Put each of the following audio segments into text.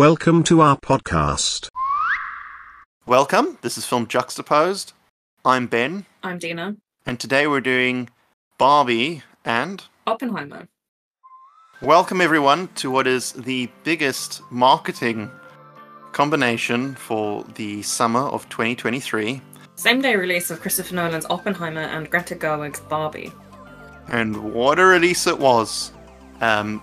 Welcome to our podcast. Welcome. This is Film Juxtaposed. I'm Ben, I'm Dina. and today we're doing Barbie and Oppenheimer. welcome everyone to what is the biggest marketing combination for the summer of 2023. Same day release of Christopher Nolan's Oppenheimer and Greta Gerwig's Barbie. And what a release it was. Um,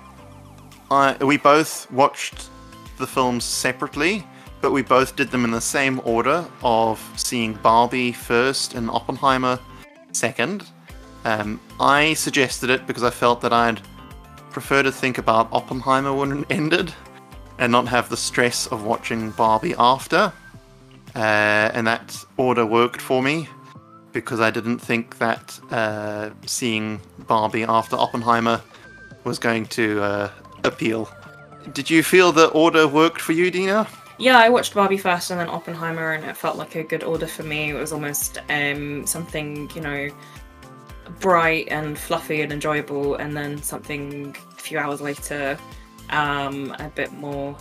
I, we both watched the films separately, but we both did them in the same order of seeing Barbie first and Oppenheimer second. Um, I suggested it because I felt that I'd prefer to think about Oppenheimer when it ended and not have the stress of watching Barbie after. Uh, and that order worked for me because I didn't think that uh, seeing Barbie after Oppenheimer was going to uh, appeal. Did you feel the order worked for you, Dina? Yeah, I watched Barbie first and then Oppenheimer, and it felt like a good order for me. It was almost um, something, you know, bright and fluffy and enjoyable, and then something a few hours later, um, a bit more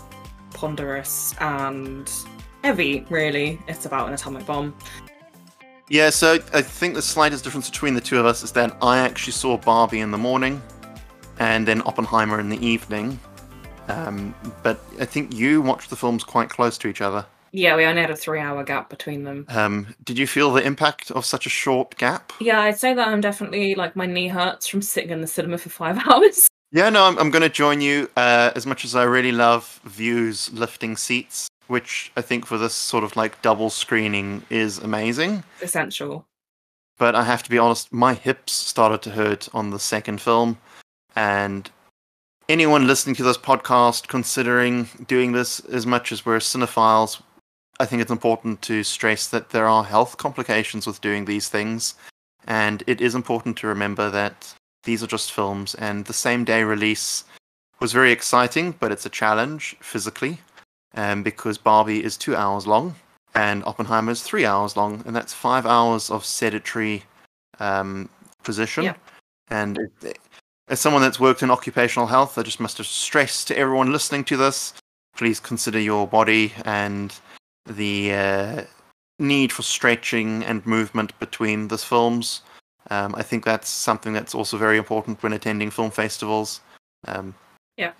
ponderous and heavy, really. It's about an atomic bomb. Yeah, so I think the slightest difference between the two of us is that I actually saw Barbie in the morning and then Oppenheimer in the evening. Um, but I think you watched the films quite close to each other. Yeah, we only had a three hour gap between them. Um, did you feel the impact of such a short gap? Yeah, I'd say that I'm definitely like my knee hurts from sitting in the cinema for five hours. Yeah, no, I'm, I'm going to join you. Uh, as much as I really love Vue's lifting seats, which I think for this sort of like double screening is amazing. Essential. But I have to be honest, my hips started to hurt on the second film. And anyone listening to this podcast considering doing this as much as we're cinephiles, I think it's important to stress that there are health complications with doing these things. And it is important to remember that these are just films, and the same day release was very exciting, but it's a challenge physically, um, because Barbie is two hours long and Oppenheimer is three hours long, and that's five hours of sedentary um, position. Yeah. And it, as someone that's worked in occupational health, I just must have stressed to everyone listening to this: please consider your body and the uh, need for stretching and movement between the films. Um, I think that's something that's also very important when attending film festivals. Um, Yeah,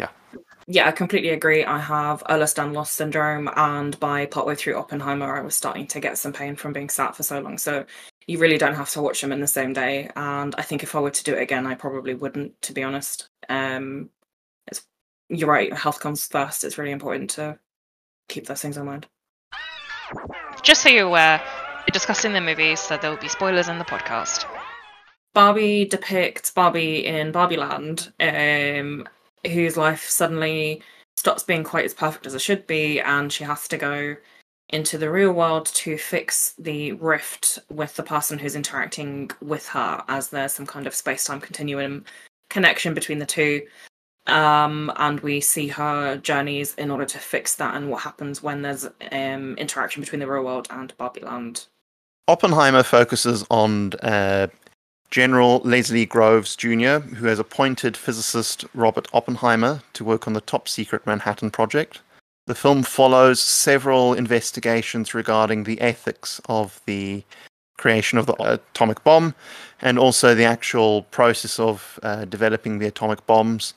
yeah. I completely agree. I have Ehlers-Danlos syndrome, and by partway through Oppenheimer, I was starting to get some pain from being sat for so long. So you really don't have to watch them in the same day. And I think if I were to do it again, I probably wouldn't, to be honest. Um, it's you're right. Health comes first. It's really important to keep those things in mind. Just so you're aware, we're discussing the movies, so there will be spoilers in the podcast. Barbie depicts Barbie in Barbie Land, um, whose life suddenly stops being quite as perfect as it should be, and she has to go into the real world to fix the rift with the person who's interacting with her, as there's some kind of space time continuum connection between the two. Um, and we see her journeys in order to fix that and what happens when there's um, interaction between the real world and Barbie Land. Oppenheimer focuses on uh, General Leslie Groves Jr., who has appointed physicist Robert Oppenheimer to work on the top secret Manhattan Project. The film follows several investigations regarding the ethics of the creation of the atomic bomb and also the actual process of uh, developing the atomic bombs,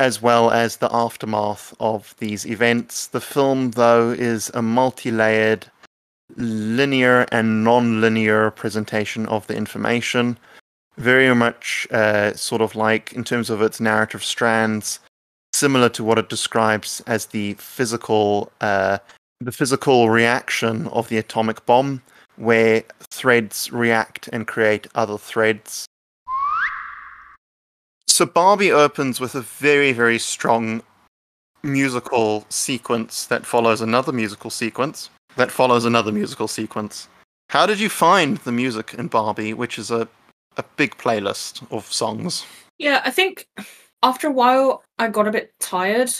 as well as the aftermath of these events. The film, though, is a multi layered linear and non-linear presentation of the information very much uh, sort of like in terms of its narrative strands similar to what it describes as the physical uh, the physical reaction of the atomic bomb where threads react and create other threads so barbie opens with a very very strong musical sequence that follows another musical sequence that follows another musical sequence. How did you find the music in Barbie, which is a, a big playlist of songs? Yeah, I think after a while I got a bit tired.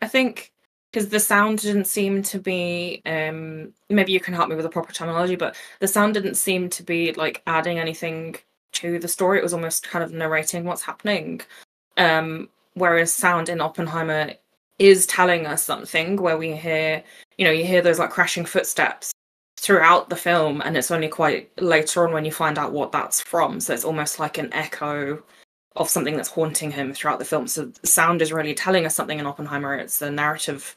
I think because the sound didn't seem to be um maybe you can help me with the proper terminology, but the sound didn't seem to be like adding anything to the story. It was almost kind of narrating what's happening. Um whereas sound in Oppenheimer is telling us something where we hear, you know, you hear those like crashing footsteps throughout the film, and it's only quite later on when you find out what that's from. So it's almost like an echo of something that's haunting him throughout the film. So sound is really telling us something in Oppenheimer. It's a narrative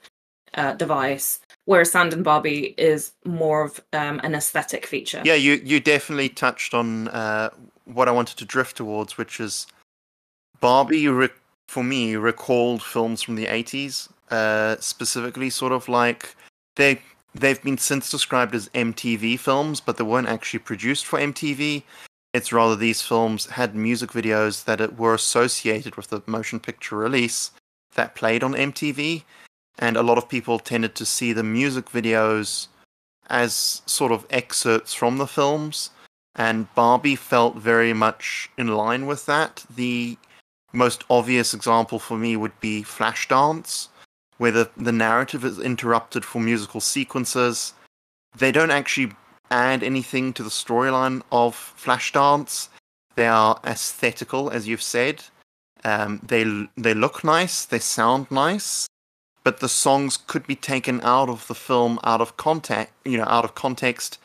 uh, device, whereas Sand and Barbie is more of um, an aesthetic feature. Yeah, you you definitely touched on uh, what I wanted to drift towards, which is Barbie. Re- for me, recalled films from the '80s, uh, specifically, sort of like they they've been since described as MTV films, but they weren't actually produced for MTV. It's rather these films had music videos that were associated with the motion picture release that played on MTV, and a lot of people tended to see the music videos as sort of excerpts from the films. And Barbie felt very much in line with that. The most obvious example for me would be Flashdance, where the, the narrative is interrupted for musical sequences. They don't actually add anything to the storyline of Flashdance. They are aesthetical, as you've said. Um, they they look nice, they sound nice, but the songs could be taken out of the film, out of context, you know, out of context,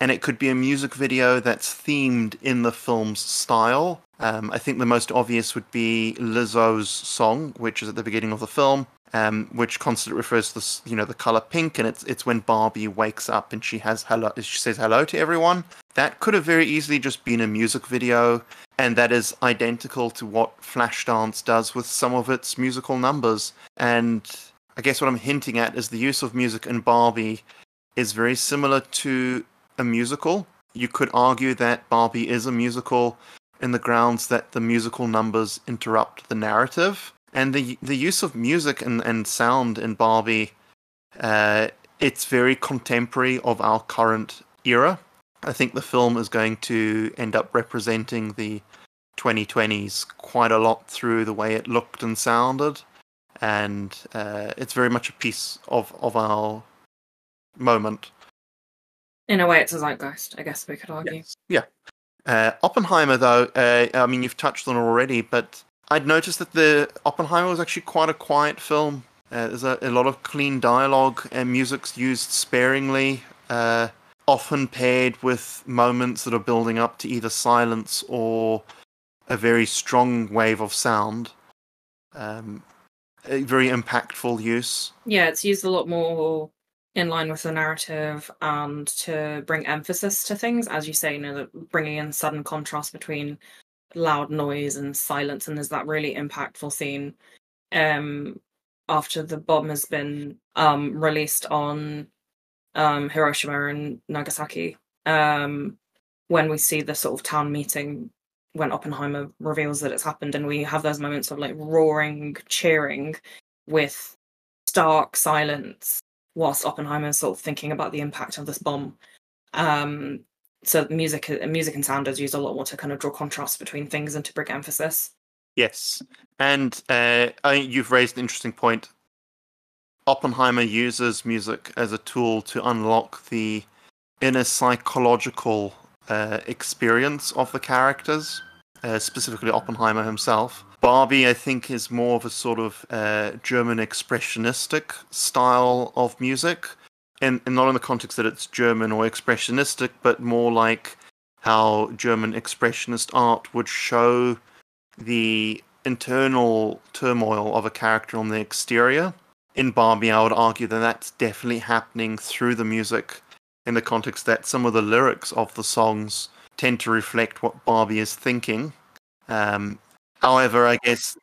and it could be a music video that's themed in the film's style. Um, I think the most obvious would be Lizzo's song, which is at the beginning of the film, um, which constantly refers to this, you know the color pink, and it's it's when Barbie wakes up and she has hello, she says hello to everyone. That could have very easily just been a music video, and that is identical to what Flashdance does with some of its musical numbers. And I guess what I'm hinting at is the use of music in Barbie is very similar to a musical. You could argue that Barbie is a musical in the grounds that the musical numbers interrupt the narrative and the the use of music and, and sound in Barbie, uh, it's very contemporary of our current era. I think the film is going to end up representing the 2020s quite a lot through the way it looked and sounded, and uh, it's very much a piece of of our moment. In a way, it's a zeitgeist, I guess we could argue. Yes. Yeah. Uh, Oppenheimer, though, uh, I mean, you've touched on it already, but I'd noticed that the Oppenheimer was actually quite a quiet film. Uh, there's a, a, lot of clean dialogue and music's used sparingly, uh, often paired with moments that are building up to either silence or a very strong wave of sound. Um, a very impactful use. Yeah, it's used a lot more in line with the narrative and to bring emphasis to things, as you say, you know, bringing in sudden contrast between loud noise and silence and there's that really impactful scene um after the bomb has been um released on um Hiroshima and Nagasaki um when we see the sort of town meeting when Oppenheimer reveals that it's happened and we have those moments of like roaring cheering with stark silence whilst Oppenheimer is sort of thinking about the impact of this bomb. Um so music music and sound is used a lot more to kind of draw contrast between things and to bring emphasis. Yes. And uh, I, you've raised an interesting point. Oppenheimer uses music as a tool to unlock the inner psychological uh, experience of the characters uh, specifically oppenheimer himself. Barbie i think is more of a sort of uh, german expressionistic style of music and, and not in the context that it's German or expressionistic, but more like how German expressionist art would show the internal turmoil of a character on the exterior. In Barbie, I would argue that that's definitely happening through the music in the context that some of the lyrics of the songs tend to reflect what Barbie is thinking. Um, however, I guess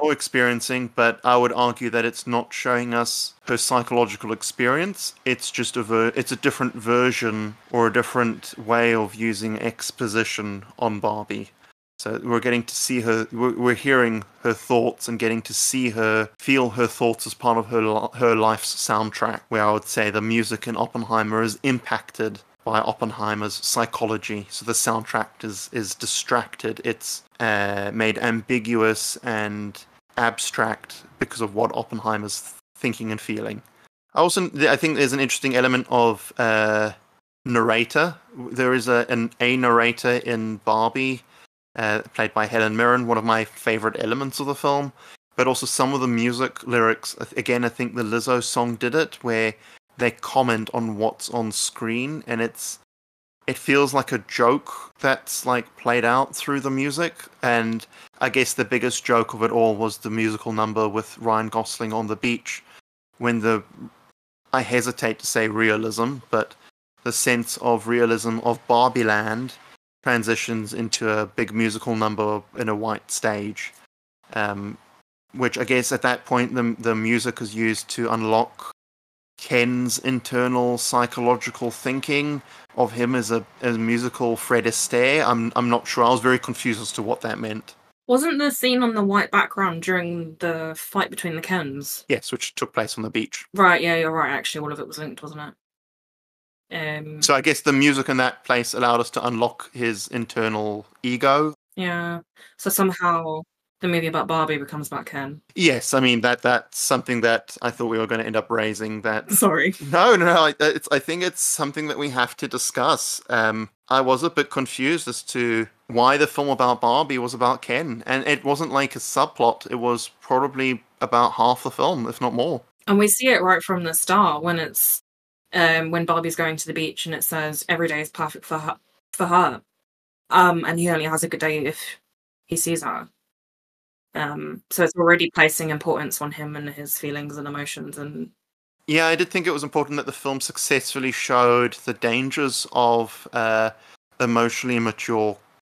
or experiencing, but I would argue that it's not showing us her psychological experience. It's just a ver- it's a different version or a different way of using exposition on Barbie. So we're getting to see her. We're, hearing her thoughts and getting to see her feel her thoughts as part of her her life's soundtrack. Where I would say the music in Oppenheimer is impacted by Oppenheimer's psychology. So the soundtrack is is distracted. It's uh, made ambiguous and abstract because of what Oppenheimer's thinking and feeling. I also I think there's an interesting element of uh, narrator. There is a an a narrator in Barbie, uh, played by Helen Mirren, one of my favorite elements of the film. but also some of the music lyrics. Again, I think the Lizzo song did it, where they comment on what's on screen, and it's it feels like a joke that's like played out through the music. And I guess the biggest joke of it all was the musical number with Ryan Gosling on the beach, when the I hesitate to say realism, but the sense of realism of Barbie Land transitions into a big musical number in a white stage. Um, which I guess at that point the the music is used to unlock Ken's internal psychological thinking of him as a as musical Fred Astaire. I'm I'm not sure. I was very confused as to what that meant. Wasn't the scene on the white background during the fight between the Kens? Yes, which took place on the beach. Right, yeah, you're right. Actually, all of it was linked, wasn't it? Um, So I guess the music in that place allowed us to unlock his internal ego. yeah. So somehow the movie about Barbie becomes about Ken. Yes, I mean that that's something that I thought we were going to end up raising. That Sorry. No, no, no. I- It's, I think it's something that we have to discuss. Um, I was a bit confused as to why the film about Barbie was about Ken, and it wasn't like a subplot. It was probably about half the film, if not more. And we see it right from the start when it's um when Barbie's going to the beach and it says every day is perfect for her for her. Um and he only has a good day if he sees her. Um so it's already placing importance on him and his feelings and emotions and Yeah, I did think it was important that the film successfully showed the dangers of uh, emotionally immature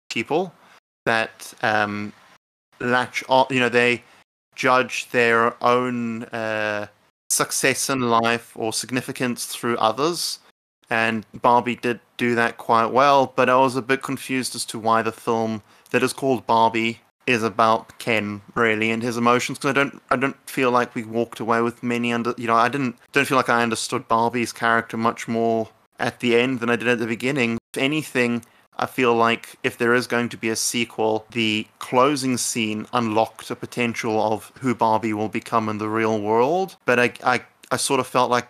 people that um, latch on. You know, they judge their own uh, success in life or significance through others. And Barbie did do that quite well, but I was a bit confused as to why the film that is called Barbie is about Ken really and his emotions because I don't I don't feel like we walked away with many under you know I didn't don't feel like I understood Barbie's character much more at the end than I did at the beginning. If anything, I feel like if there is going to be a sequel, the closing scene unlocked a potential of who Barbie will become in the real world. But I I, I sort of felt like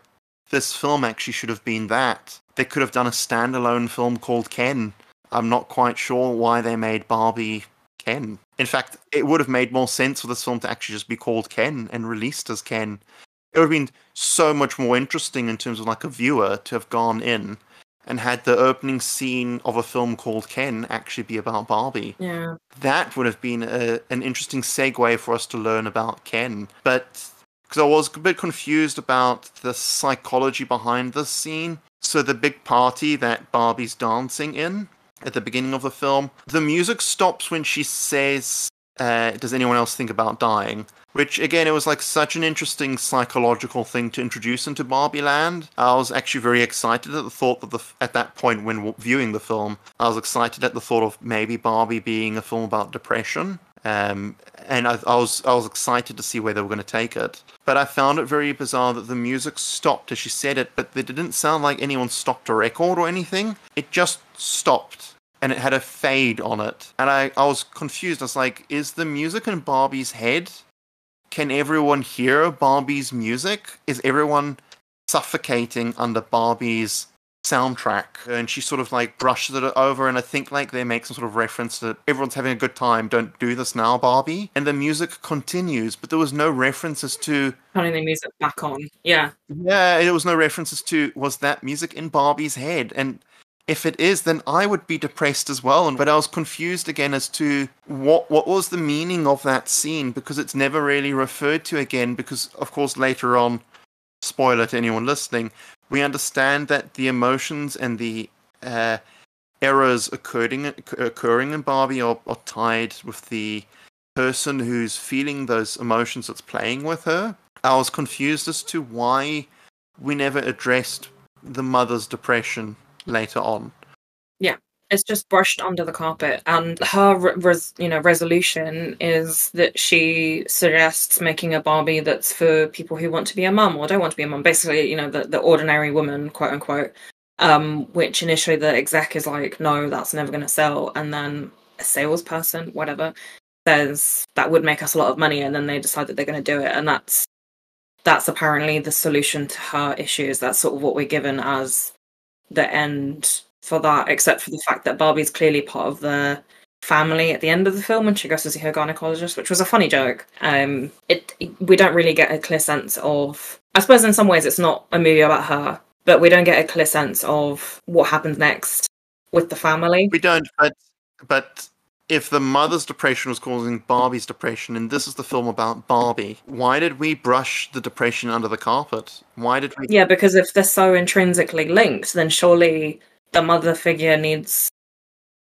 this film actually should have been that. They could have done a standalone film called Ken. I'm not quite sure why they made Barbie Ken. In fact, it would have made more sense for this film to actually just be called Ken and released as Ken. It would have been so much more interesting in terms of like a viewer to have gone in and had the opening scene of a film called Ken actually be about Barbie. yeah. That would have been a, an interesting segue for us to learn about Ken. But because I was a bit confused about the psychology behind this scene. So the big party that Barbie's dancing in at the beginning of the film, the music stops when she says, uh, "Does anyone else think about dying?" Which again, it was like such an interesting psychological thing to introduce into Barbie Land. I was actually very excited at the thought that the at that point when viewing the film, I was excited at the thought of maybe Barbie being a film about depression. Um, and I, I was I was excited to see where they were going to take it. But I found it very bizarre that the music stopped as she said it, but it didn't sound like anyone stopped a record or anything. It just stopped and it had a fade on it. And I, I was confused. I was like, is the music in Barbie's head? Can everyone hear Barbie's music? Is everyone suffocating under Barbie's soundtrack? And she sort of like brushes it over, and I think like they make some sort of reference to everyone's having a good time, don't do this now, Barbie. And the music continues, but there was no references to Turning the music back on. Yeah. yeah, there was no references to was that music in Barbie's head, and if it is, then I would be depressed as well. But I was confused again as to what what was the meaning of that scene because it's never really referred to again. Because of course later on, spoiler to anyone listening, we understand that the emotions and the uh, errors occurring occurring in Barbie are, are tied with the person who's feeling those emotions that's playing with her. I was confused as to why we never addressed the mother's depression later on. Yeah, it's just brushed under the carpet and her re- res- you know resolution is that she suggests making a barbie that's for people who want to be a mum or don't want to be a mum basically you know the, the ordinary woman quote unquote um which initially the exec is like no that's never going to sell and then a salesperson whatever says that would make us a lot of money and then they decide that they're going to do it and that's that's apparently the solution to her issues that's sort of what we're given as the end for that, except for the fact that Barbie's clearly part of the family at the end of the film when she goes to see her gynecologist, which was a funny joke. Um, it we don't really get a clear sense of. I suppose in some ways it's not a movie about her, but we don't get a clear sense of what happens next with the family. We don't, but but if the mother's depression was causing Barbie's depression, and this is the film about Barbie, why did we brush the depression under the carpet? Why did we? Yeah, because if they're so intrinsically linked, then surely the mother figure needs,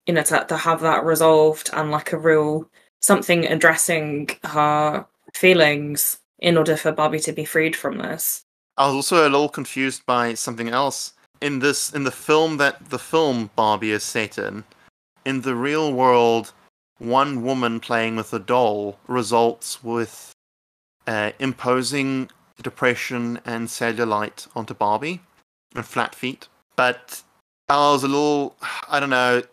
you know, to, to have that resolved and like a real something addressing her feelings in order for Barbie to be freed from this. I was also a little confused by something else in this in the film that the film Barbie is set in. In the real world, one woman playing with a doll results with uh, imposing depression and cellulite onto Barbie and flat feet. But I was a little, I don't know,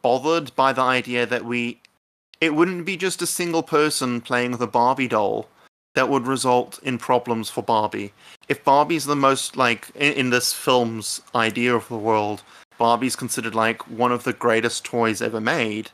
bothered by the idea that we, it wouldn't be just a single person playing with a Barbie doll that would result in problems for Barbie. If Barbie's the most, like, in, in this film's idea of the world, Barbie's considered like one of the greatest toys ever made,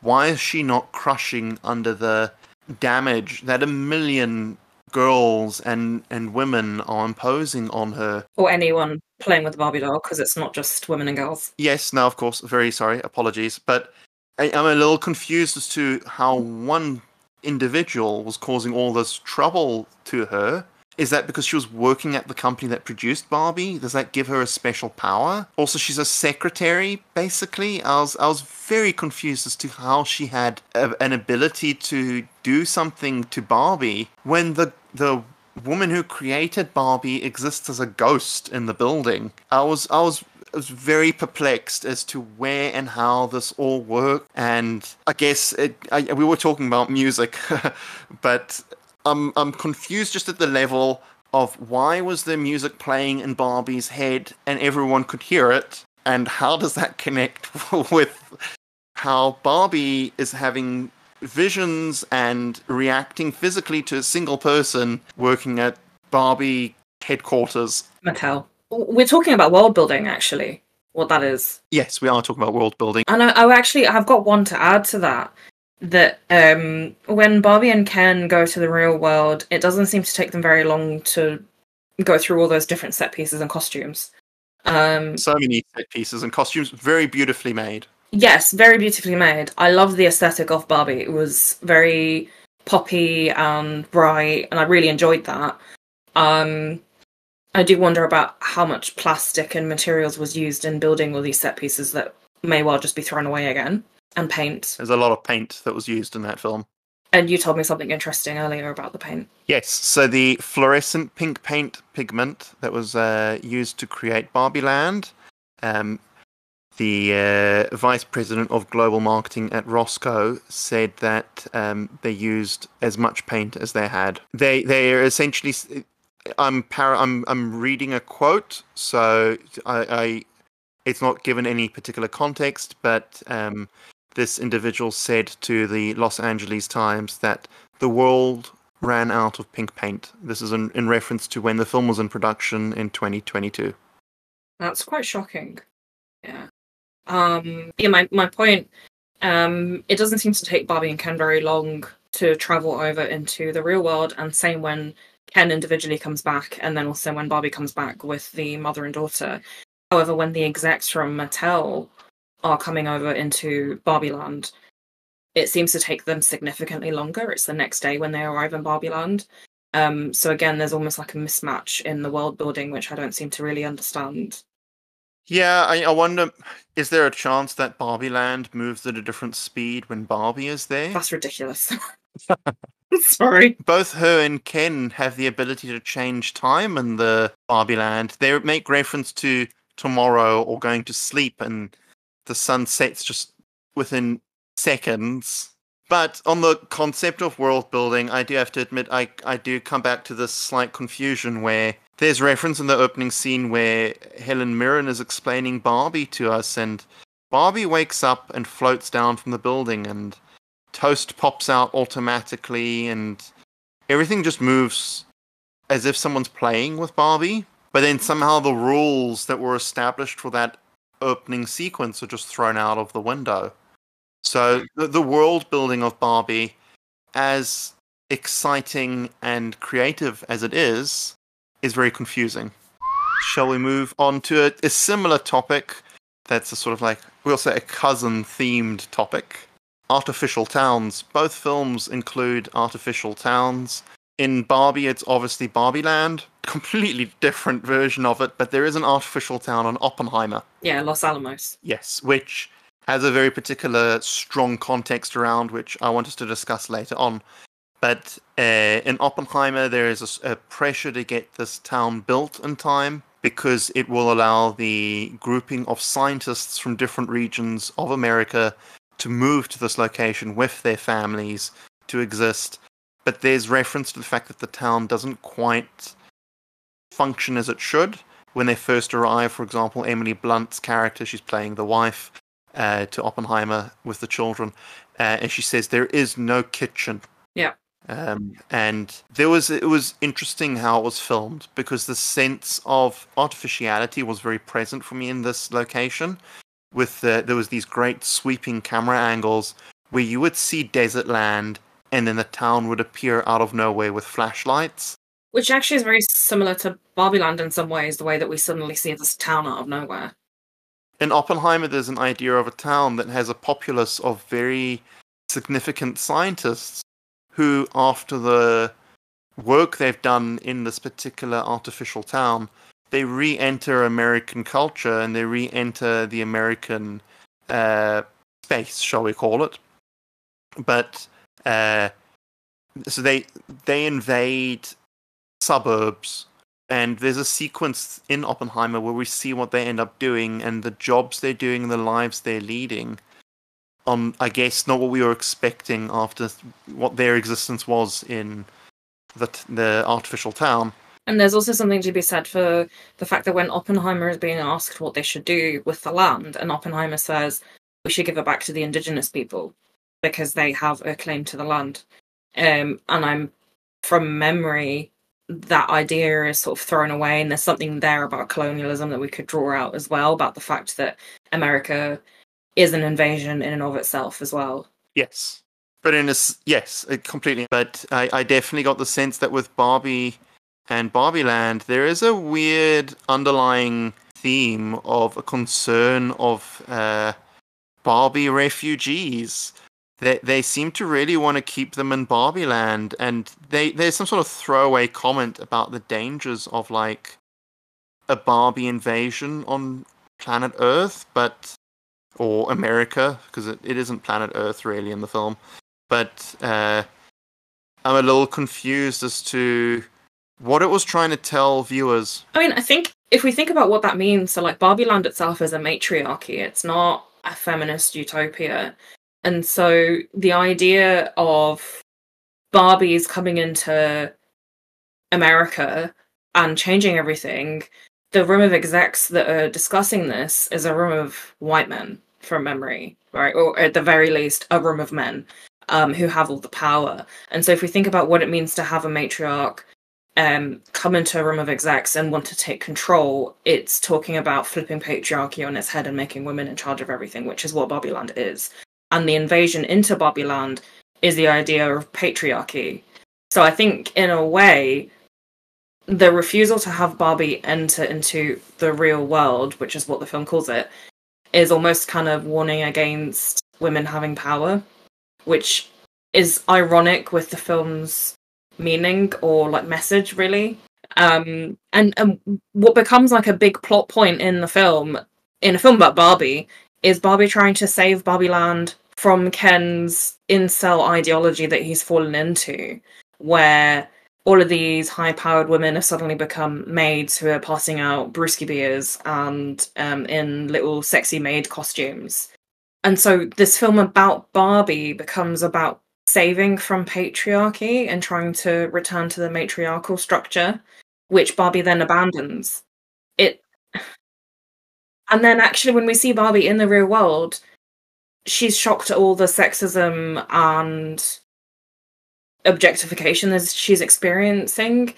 why is she not crushing under the damage that a million girls and and women are imposing on her Or anyone playing with a Barbie doll, because it's not just women and girls. Yes, no, of course. Very sorry. Apologies. But I, I'm a little confused as to how one individual was causing all this trouble to her. Is that because she was working at the company that produced Barbie? Does that give her a special power? Also, she's a secretary, basically. I was, I was very confused as to how she had a, an ability to do something to Barbie when the the woman who created Barbie exists as a ghost in the building. I was I was I was very perplexed as to where and how this all worked, and I guess it, I, we were talking about music, but I'm I'm confused just at the level of why was the music playing in Barbie's head and everyone could hear it, and how does that connect with how Barbie is having visions and reacting physically to a single person working at Barbie headquarters. Mattel. We're talking about world building, actually. What that is. Yes, we are talking about world building. And I, I actually I've got one to add to that. That um, when Barbie and Ken go to the real world, it doesn't seem to take them very long to go through all those different set pieces and costumes. Um, So many set pieces and costumes, very beautifully made. yes, very beautifully made. I love the aesthetic of Barbie. It was very poppy and bright, and I really enjoyed that. Um, I do wonder about how much plastic and materials was used in building all these set pieces that may well just be thrown away again, and paint. There's a lot of paint that was used in that film. And you told me something interesting earlier about the paint. Yes, so the fluorescent pink paint pigment that was uh, used to create Barbie Land, um, the uh, vice president of global marketing at Rosco said that um, they used as much paint as they had. They they are essentially. I'm para, I'm I'm reading a quote, so I, I it's not given any particular context, but um, this individual said to the Los Angeles Times that the world ran out of pink paint. This is in, in reference to when the film was in production in 2022. That's quite shocking. Yeah. Um yeah, my, my point, um, it doesn't seem to take Barbie and Ken very long to travel over into the real world, and same when Ken individually comes back, and then also when Barbie comes back with the mother and daughter. However, when the execs from Mattel are coming over into Barbie Land, it seems to take them significantly longer. It's the next day when they arrive in Barbie Land. Um, so again, there's almost like a mismatch in the world building, which I don't seem to really understand. Yeah, I, I wonder, is there a chance that Barbie Land moves at a different speed when Barbie is there? That's ridiculous. Sorry. Both her and Ken have the ability to change time in the Barbie Land. They make reference to tomorrow or going to sleep, and the sun sets just within seconds. But on the concept of world building, I do have to admit, I, I do come back to this slight confusion where there's reference in the opening scene where Helen Mirren is explaining Barbie to us, and Barbie wakes up and floats down from the building, and toast pops out automatically, and everything just moves as if someone's playing with Barbie. But then somehow the rules that were established for that opening sequence are just thrown out of the window. So the, the world building of Barbie, as exciting and creative as it is, is very confusing. Shall we move on to a, a similar topic that's a sort of like, we'll say a cousin themed topic? Artificial towns. Both films include artificial towns. In Barbie, it's obviously Barbie Land. Completely different version of it, but there is an artificial town on Oppenheimer. Yeah, Los Alamos. Yes, which has a very particular strong context around which I want us to discuss later on. But uh, in Oppenheimer, there is a pressure to get this town built in time because it will allow the grouping of scientists from different regions of America to move to this location with their families to exist. But there's reference to the fact that the town doesn't quite function as it should. When they first arrive, for example, Emily Blunt's character, she's playing the wife uh, to Oppenheimer with the children, uh, and she says there is no kitchen. Yeah. Um, and there was it was interesting how it was filmed because the sense of artificiality was very present for me in this location. With the, there was these great sweeping camera angles where you would see desert land, and then the town would appear out of nowhere with flashlights. Which actually is very similar to Barbie Land in some ways, the way that we suddenly see this town out of nowhere. In Oppenheimer, there's an idea of a town that has a populace of very significant scientists who, after the work they've done in this particular artificial town, they re enter American culture and they re enter the American uh, space, shall we call it. But uh, so they they invade suburbs and there's a sequence in Oppenheimer where we see what they end up doing and the jobs they're doing and the lives they're leading. On, I guess, not what we were expecting after what their existence was in the the artificial town. And there's also something to be said for the fact that when Oppenheimer is being asked what they should do with the land, and Oppenheimer says we should give it back to the indigenous people because they have a claim to the land. Um, and I'm from memory, that idea is sort of thrown away, and there's something there about colonialism that we could draw out as well about the fact that America is an invasion in and of itself as well. Yes, but in a yes, it completely. But I, I definitely got the sense that with Barbie and Barbie Land, there is a weird underlying theme of a concern of uh, Barbie refugees. They they seem to really want to keep them in Barbie Land, and they there's some sort of throwaway comment about the dangers of like a Barbie invasion on planet Earth, but or America because it, it isn't planet Earth really in the film. But uh, I'm a little confused as to what it was trying to tell viewers. I mean, I think if we think about what that means, so like Barbie Land itself is a matriarchy, it's not a feminist utopia. And so the idea of Barbies coming into America and changing everything, the room of execs that are discussing this is a room of white men from memory, right? Or at the very least, a room of men um, who have all the power. And so if we think about what it means to have a matriarch um, come into a room of execs and want to take control, it's talking about flipping patriarchy on its head and making women in charge of everything, which is what Barbie Land is. And the invasion into Barbie Land is the idea of patriarchy. So I think, in a way, the refusal to have Barbie enter into the real world, which is what the film calls it, is almost kind of warning against women having power, which is ironic with the film's meaning or like message really um and and what becomes like a big plot point in the film in a film about barbie is barbie trying to save barbie land from ken's incel ideology that he's fallen into where all of these high powered women have suddenly become maids who are passing out brewski beers and um in little sexy maid costumes and so this film about barbie becomes about saving from patriarchy and trying to return to the matriarchal structure, which Barbie then abandons. And then actually when we see Barbie in the real world, she's shocked at all the sexism and objectification that she's experiencing.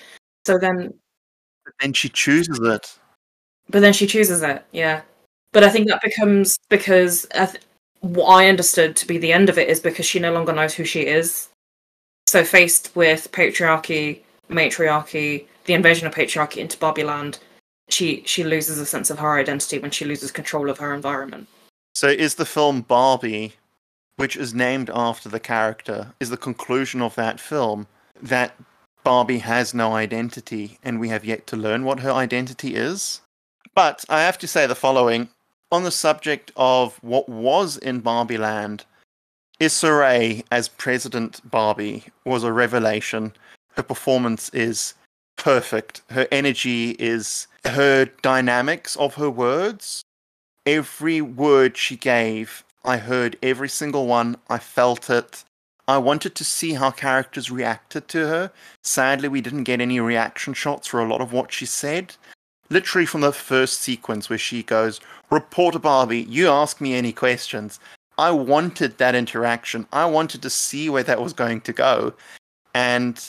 So then And she chooses it. but then she chooses it, yeah. But I think that becomes because I th- what I understood to be the end of it is because she no longer knows who she is. So faced with patriarchy, matriarchy, the invasion of patriarchy into Barbie Land, she she loses a sense of her identity when she loses control of her environment. So is the film Barbie, which is named after the character, is the conclusion of that film that Barbie has no identity and we have yet to learn what her identity is? But I have to say the following on the subject of what was in Barbie Land, Issa Rae as President Barbie was a revelation. Her performance is perfect. Her energy is her dynamics of her words. Every word she gave, I heard every single one. I felt it. I wanted to see how characters reacted to her. Sadly, we didn't get any reaction shots for a lot of what she said. Literally from the first sequence where she goes, Reporter Barbie, you ask me any questions. I wanted that interaction. I wanted to see where that was going to go. And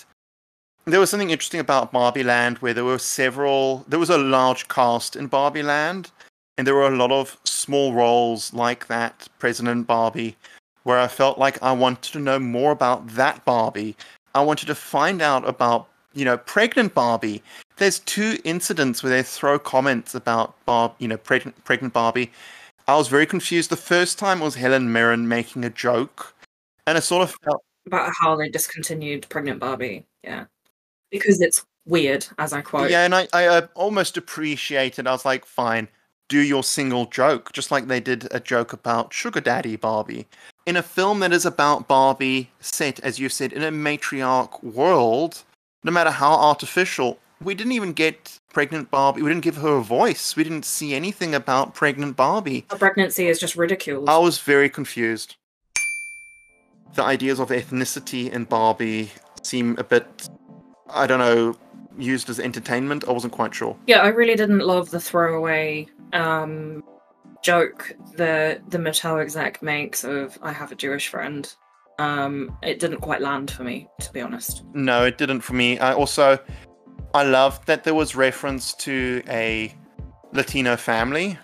there was something interesting about Barbie Land where there were several, there was a large cast in Barbie Land, and there were a lot of small roles like that, President Barbie, where I felt like I wanted to know more about that Barbie. I wanted to find out about, you know, pregnant Barbie. There's two incidents where they throw comments about Barb, you know, pregnant, pregnant Barbie. I was very confused. The first time was Helen Mirren making a joke, and I sort of felt About how they discontinued pregnant Barbie. Yeah. Because it's weird, as I quote. yeah, and I, I uh, almost appreciated. I was like, fine, do your single joke, just like they did a joke about Sugar Daddy Barbie. In a film that is about Barbie, set, as you said, in a matriarch world, no matter how artificial, we didn't even get pregnant Barbie. We didn't give her a voice. We didn't see anything about pregnant Barbie. Her pregnancy is just ridiculed. I was very confused. The ideas of ethnicity in Barbie seem a bit, I don't know, used as entertainment. I wasn't quite sure. Yeah, I really didn't love the throwaway um, joke the the Mattel exec makes of "I have a Jewish friend." Um, it didn't quite land for me, to be honest. No, it didn't for me. I also, I loved that there was reference to a Latino family,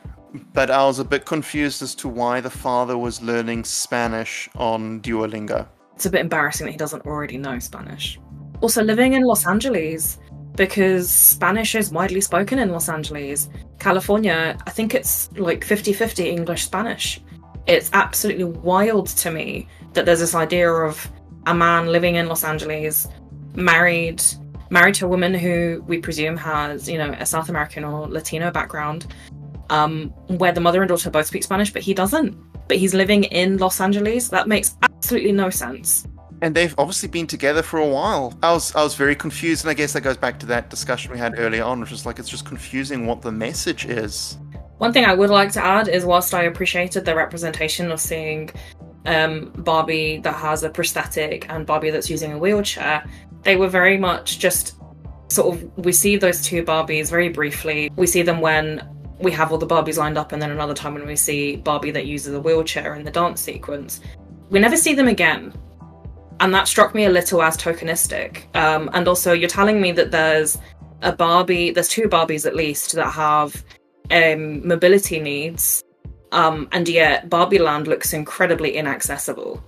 but I was a bit confused as to why the father was learning Spanish on Duolingo. It's a bit embarrassing that he doesn't already know Spanish. Also, living in Los Angeles, because Spanish is widely spoken in Los Angeles. California, I think it's like 50 50 English Spanish. It's absolutely wild to me that there's this idea of a man living in Los Angeles, married married to a woman who we presume has, you know, a South American or Latino background, um, where the mother and daughter both speak Spanish, but he doesn't. But he's living in Los Angeles. That makes absolutely no sense. And they've obviously been together for a while. I was I was very confused, and I guess that goes back to that discussion we had earlier on, which is like it's just confusing what the message is. One thing I would like to add is whilst I appreciated the representation of seeing um, Barbie that has a prosthetic and Barbie that's using a wheelchair, they were very much just sort of we see those two Barbies very briefly. We see them when we have all the Barbies lined up, and then another time when we see Barbie that uses a wheelchair in the dance sequence. We never see them again. And that struck me a little as tokenistic. Um, and also, you're telling me that there's a Barbie, there's two Barbies at least that have um, mobility needs, um, and yet Barbie Land looks incredibly inaccessible.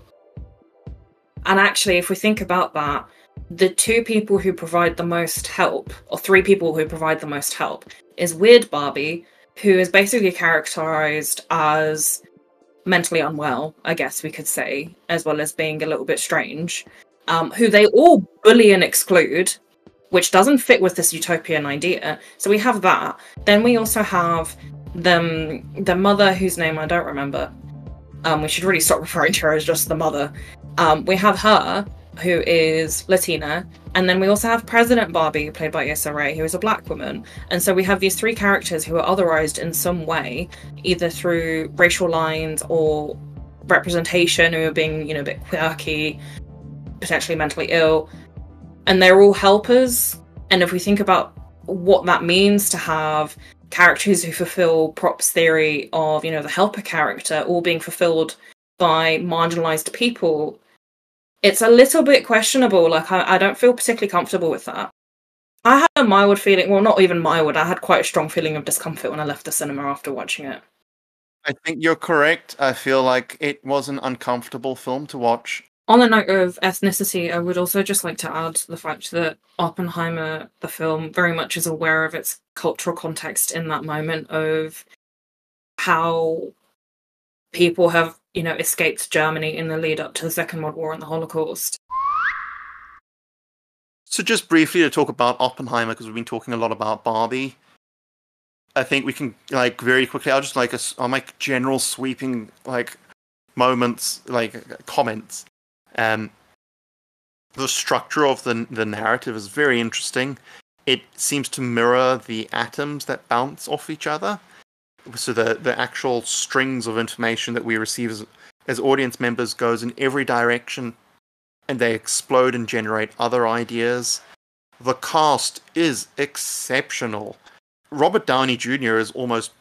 And actually, if we think about that, the two people who provide the most help, or three people who provide the most help, is Weird Barbie, who is basically characterized as mentally unwell, I guess we could say, as well as being a little bit strange, um, who they all bully and exclude, which doesn't fit with this utopian idea. So we have that. Then we also have them the mother whose name I don't remember. Um, we should really stop referring to her as just the mother. Um, we have her, who is Latina, and then we also have President Barbie, played by Issa Rae, who is a black woman. And so we have these three characters who are otherized in some way, either through racial lines or representation, who are being, you know, a bit quirky, potentially mentally ill. And they're all helpers. And if we think about what that means to have characters who fulfill Propp's theory of, you know, the helper character all being fulfilled by marginalized people, it's a little bit questionable. Like, I, I don't feel particularly comfortable with that. I had a mild feeling, well, not even mild, I had quite a strong feeling of discomfort when I left the cinema after watching it. I think you're correct. I feel like it was an uncomfortable film to watch. On the note of ethnicity, I would also just like to add the fact that Oppenheimer, the film, very much is aware of its cultural context in that moment of how people have, you know, escaped Germany in the lead up to the Second World War and the Holocaust. So, just briefly to talk about Oppenheimer, because we've been talking a lot about Barbie. I think we can like very quickly. I'll just like a, I'll make general sweeping like moments, like comments. Um, the structure of the the narrative is very interesting. It seems to mirror the atoms that bounce off each other. So the the actual strings of information that we receive as as audience members goes in every direction, and they explode and generate other ideas. The cast is exceptional. Robert Downey Jr. is almost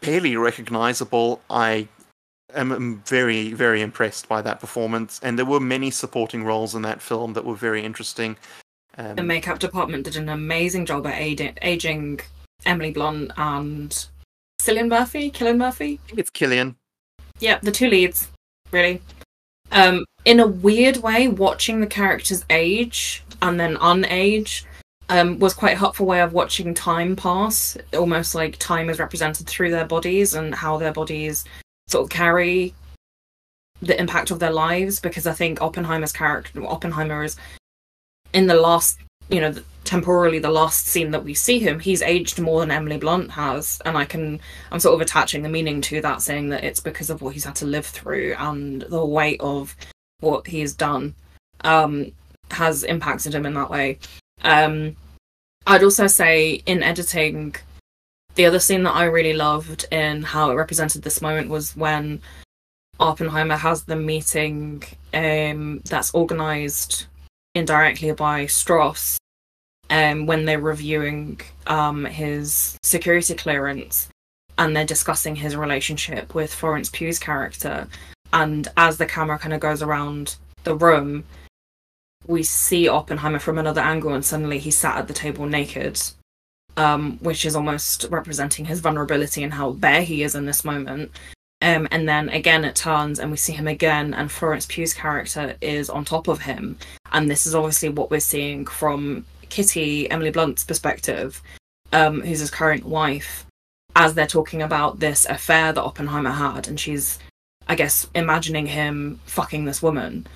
barely recognizable. I am very, very impressed by that performance, and there were many supporting roles in that film that were very interesting. Um, The makeup department did an amazing job at aging Emily Blunt and Cillian Murphy, Killian Murphy. I think it's Killian. Yeah, the two leads, really. Um, in a weird way, watching the characters age and then unage um, was quite a helpful way of watching time pass. Almost like time is represented through their bodies and how their bodies sort of carry the impact of their lives. Because I think Oppenheimer's character, Oppenheimer is in the last, you know, temporarily the last scene that we see him, he's aged more than Emily Blunt has, and I can, I'm sort of attaching the meaning to that, saying that it's because of what he's had to live through and the weight of what he has done um, has impacted him in that way. Um, I'd also say in editing, the other scene that I really loved in how it represented this moment was when Oppenheimer has the meeting um, that's organized indirectly by Strauss um, when they're reviewing um, his security clearance and they're discussing his relationship with Florence Pugh's character. And as the camera kind of goes around the room, we see Oppenheimer from another angle, and suddenly he's sat at the table naked, um, which is almost representing his vulnerability and how bare he is in this moment. Um, and then again, it turns, and we see him again, and Florence Pugh's character is on top of him. And this is obviously what we're seeing from Kitty, Emily Blunt's perspective, um, who's his current wife, as they're talking about this affair that Oppenheimer had, and she's, I guess, imagining him fucking this woman.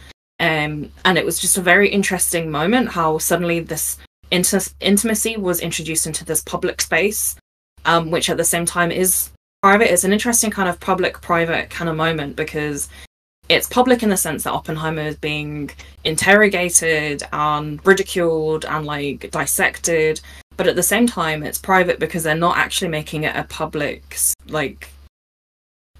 Um, and it was just a very interesting moment how suddenly this inti- intimacy was introduced into this public space, um, which at the same time is private. It's an interesting kind of public private kind of moment because it's public in the sense that Oppenheimer is being interrogated and ridiculed and like dissected, but at the same time it's private because they're not actually making it a public like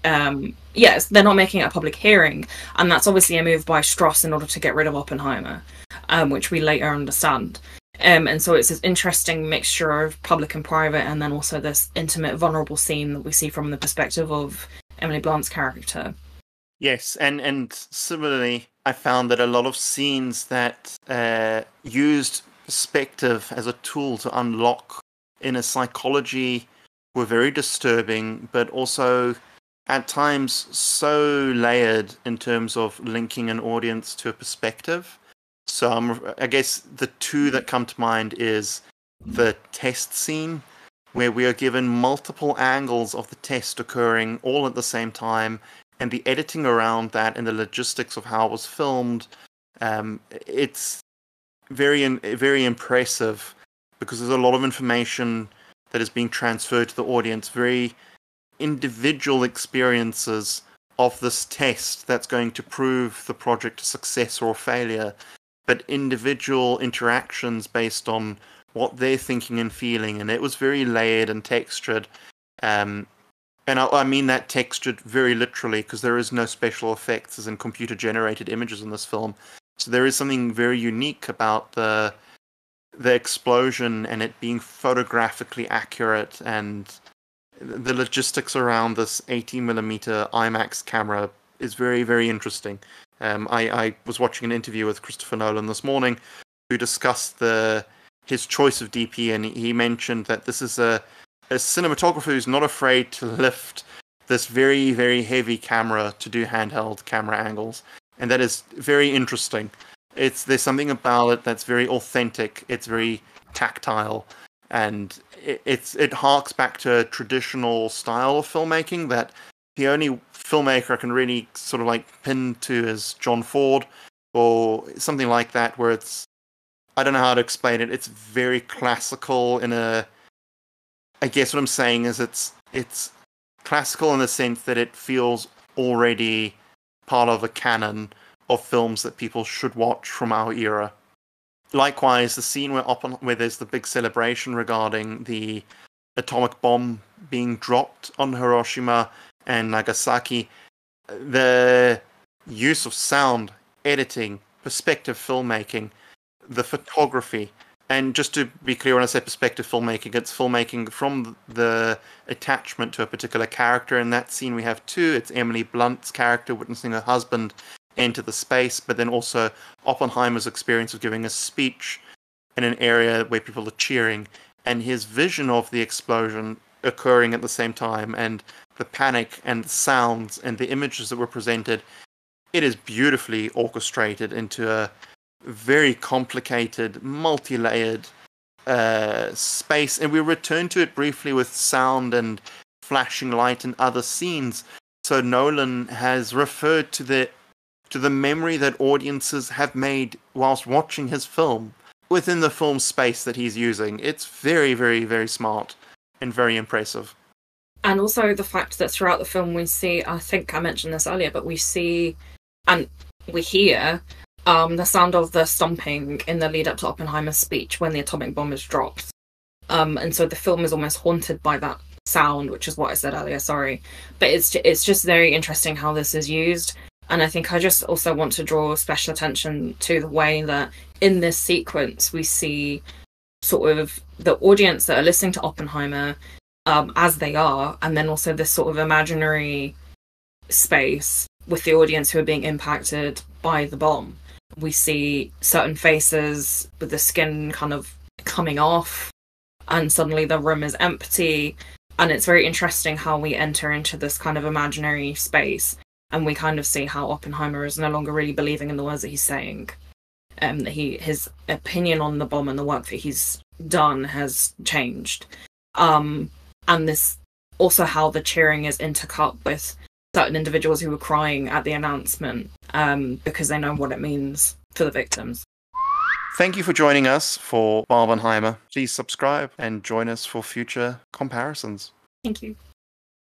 um yes they're not making it a public hearing and that's obviously a move by Strauss in order to get rid of Oppenheimer um which we later understand. Um and so it's this interesting mixture of public and private and then also this intimate vulnerable scene that we see from the perspective of Emily Blunt's character Yes, and and similarly, I found that a lot of scenes that uh, used perspective as a tool to unlock inner psychology were very disturbing, but also at times so layered in terms of linking an audience to a perspective. So I'm, I guess the two that come to mind is the test scene, where we are given multiple angles of the test occurring all at the same time, and the editing around that and the logistics of how it was filmed. Um, it's very very impressive because there's a lot of information that is being transferred to the audience. Very individual experiences of this test that's going to prove the project a success or a failure, but individual interactions based on what they're thinking and feeling. And it was very layered and textured. Um, and I, I mean that textured very literally because there is no special effects as in computer generated images in this film. So there is something very unique about the the explosion and it being photographically accurate and the logistics around this 80 millimeter IMAX camera is very very interesting. Um, I, I was watching an interview with Christopher Nolan this morning, who discussed the his choice of DP, and he mentioned that this is a a cinematographer who's not afraid to lift this very very heavy camera to do handheld camera angles, and that is very interesting. It's there's something about it that's very authentic. It's very tactile, and it, it's it harks back to a traditional style of filmmaking that the only filmmaker I can really sort of like pin to is John Ford or something like that, where it's I don't know how to explain it. It's very classical in a. I guess what I'm saying is it's it's classical in the sense that it feels already part of a canon of films that people should watch from our era. Likewise, the scene where Oppen- where there's the big celebration regarding the atomic bomb being dropped on Hiroshima and Nagasaki, the use of sound, editing, perspective filmmaking, the photography, and just to be clear, when I say perspective filmmaking, it's filmmaking from the attachment to a particular character. In that scene, we have two. It's Emily Blunt's character witnessing her husband enter the space, but then also Oppenheimer's experience of giving a speech in an area where people are cheering, and his vision of the explosion occurring at the same time, and the panic and the sounds and the images that were presented. It is beautifully orchestrated into a very complicated, multi-layered uh, space, and we return to it briefly with sound and flashing light and other scenes. So Nolan has referred to the to the memory that audiences have made whilst watching his film within the film space that he's using. It's very, very, very smart and very impressive. and also the fact that throughout the film we see i think i mentioned this earlier but we see and we hear um, the sound of the stomping in the lead up to oppenheimer's speech when the atomic bomb is dropped. Um, and so the film is almost haunted by that sound which is what i said earlier sorry. But it's it's just very interesting how this is used. And i think i just also want to draw special attention to the way that in this sequence we see sort of the audience that are listening to oppenheimer um, as they are, and then also this sort of imaginary space with the audience who are being impacted by the bomb. We see certain faces with the skin kind of coming off, and suddenly the room is empty. And it's very interesting how we enter into this kind of imaginary space, and we kind of see how Oppenheimer is no longer really believing in the words that he's saying. Um, that he his opinion on the bomb and the work that he's done has changed. Um, and this also how the cheering is intercut with certain individuals who were crying at the announcement um, because they know what it means for the victims. Thank you for joining us for Barbenheimer. Please subscribe and join us for future comparisons. Thank you.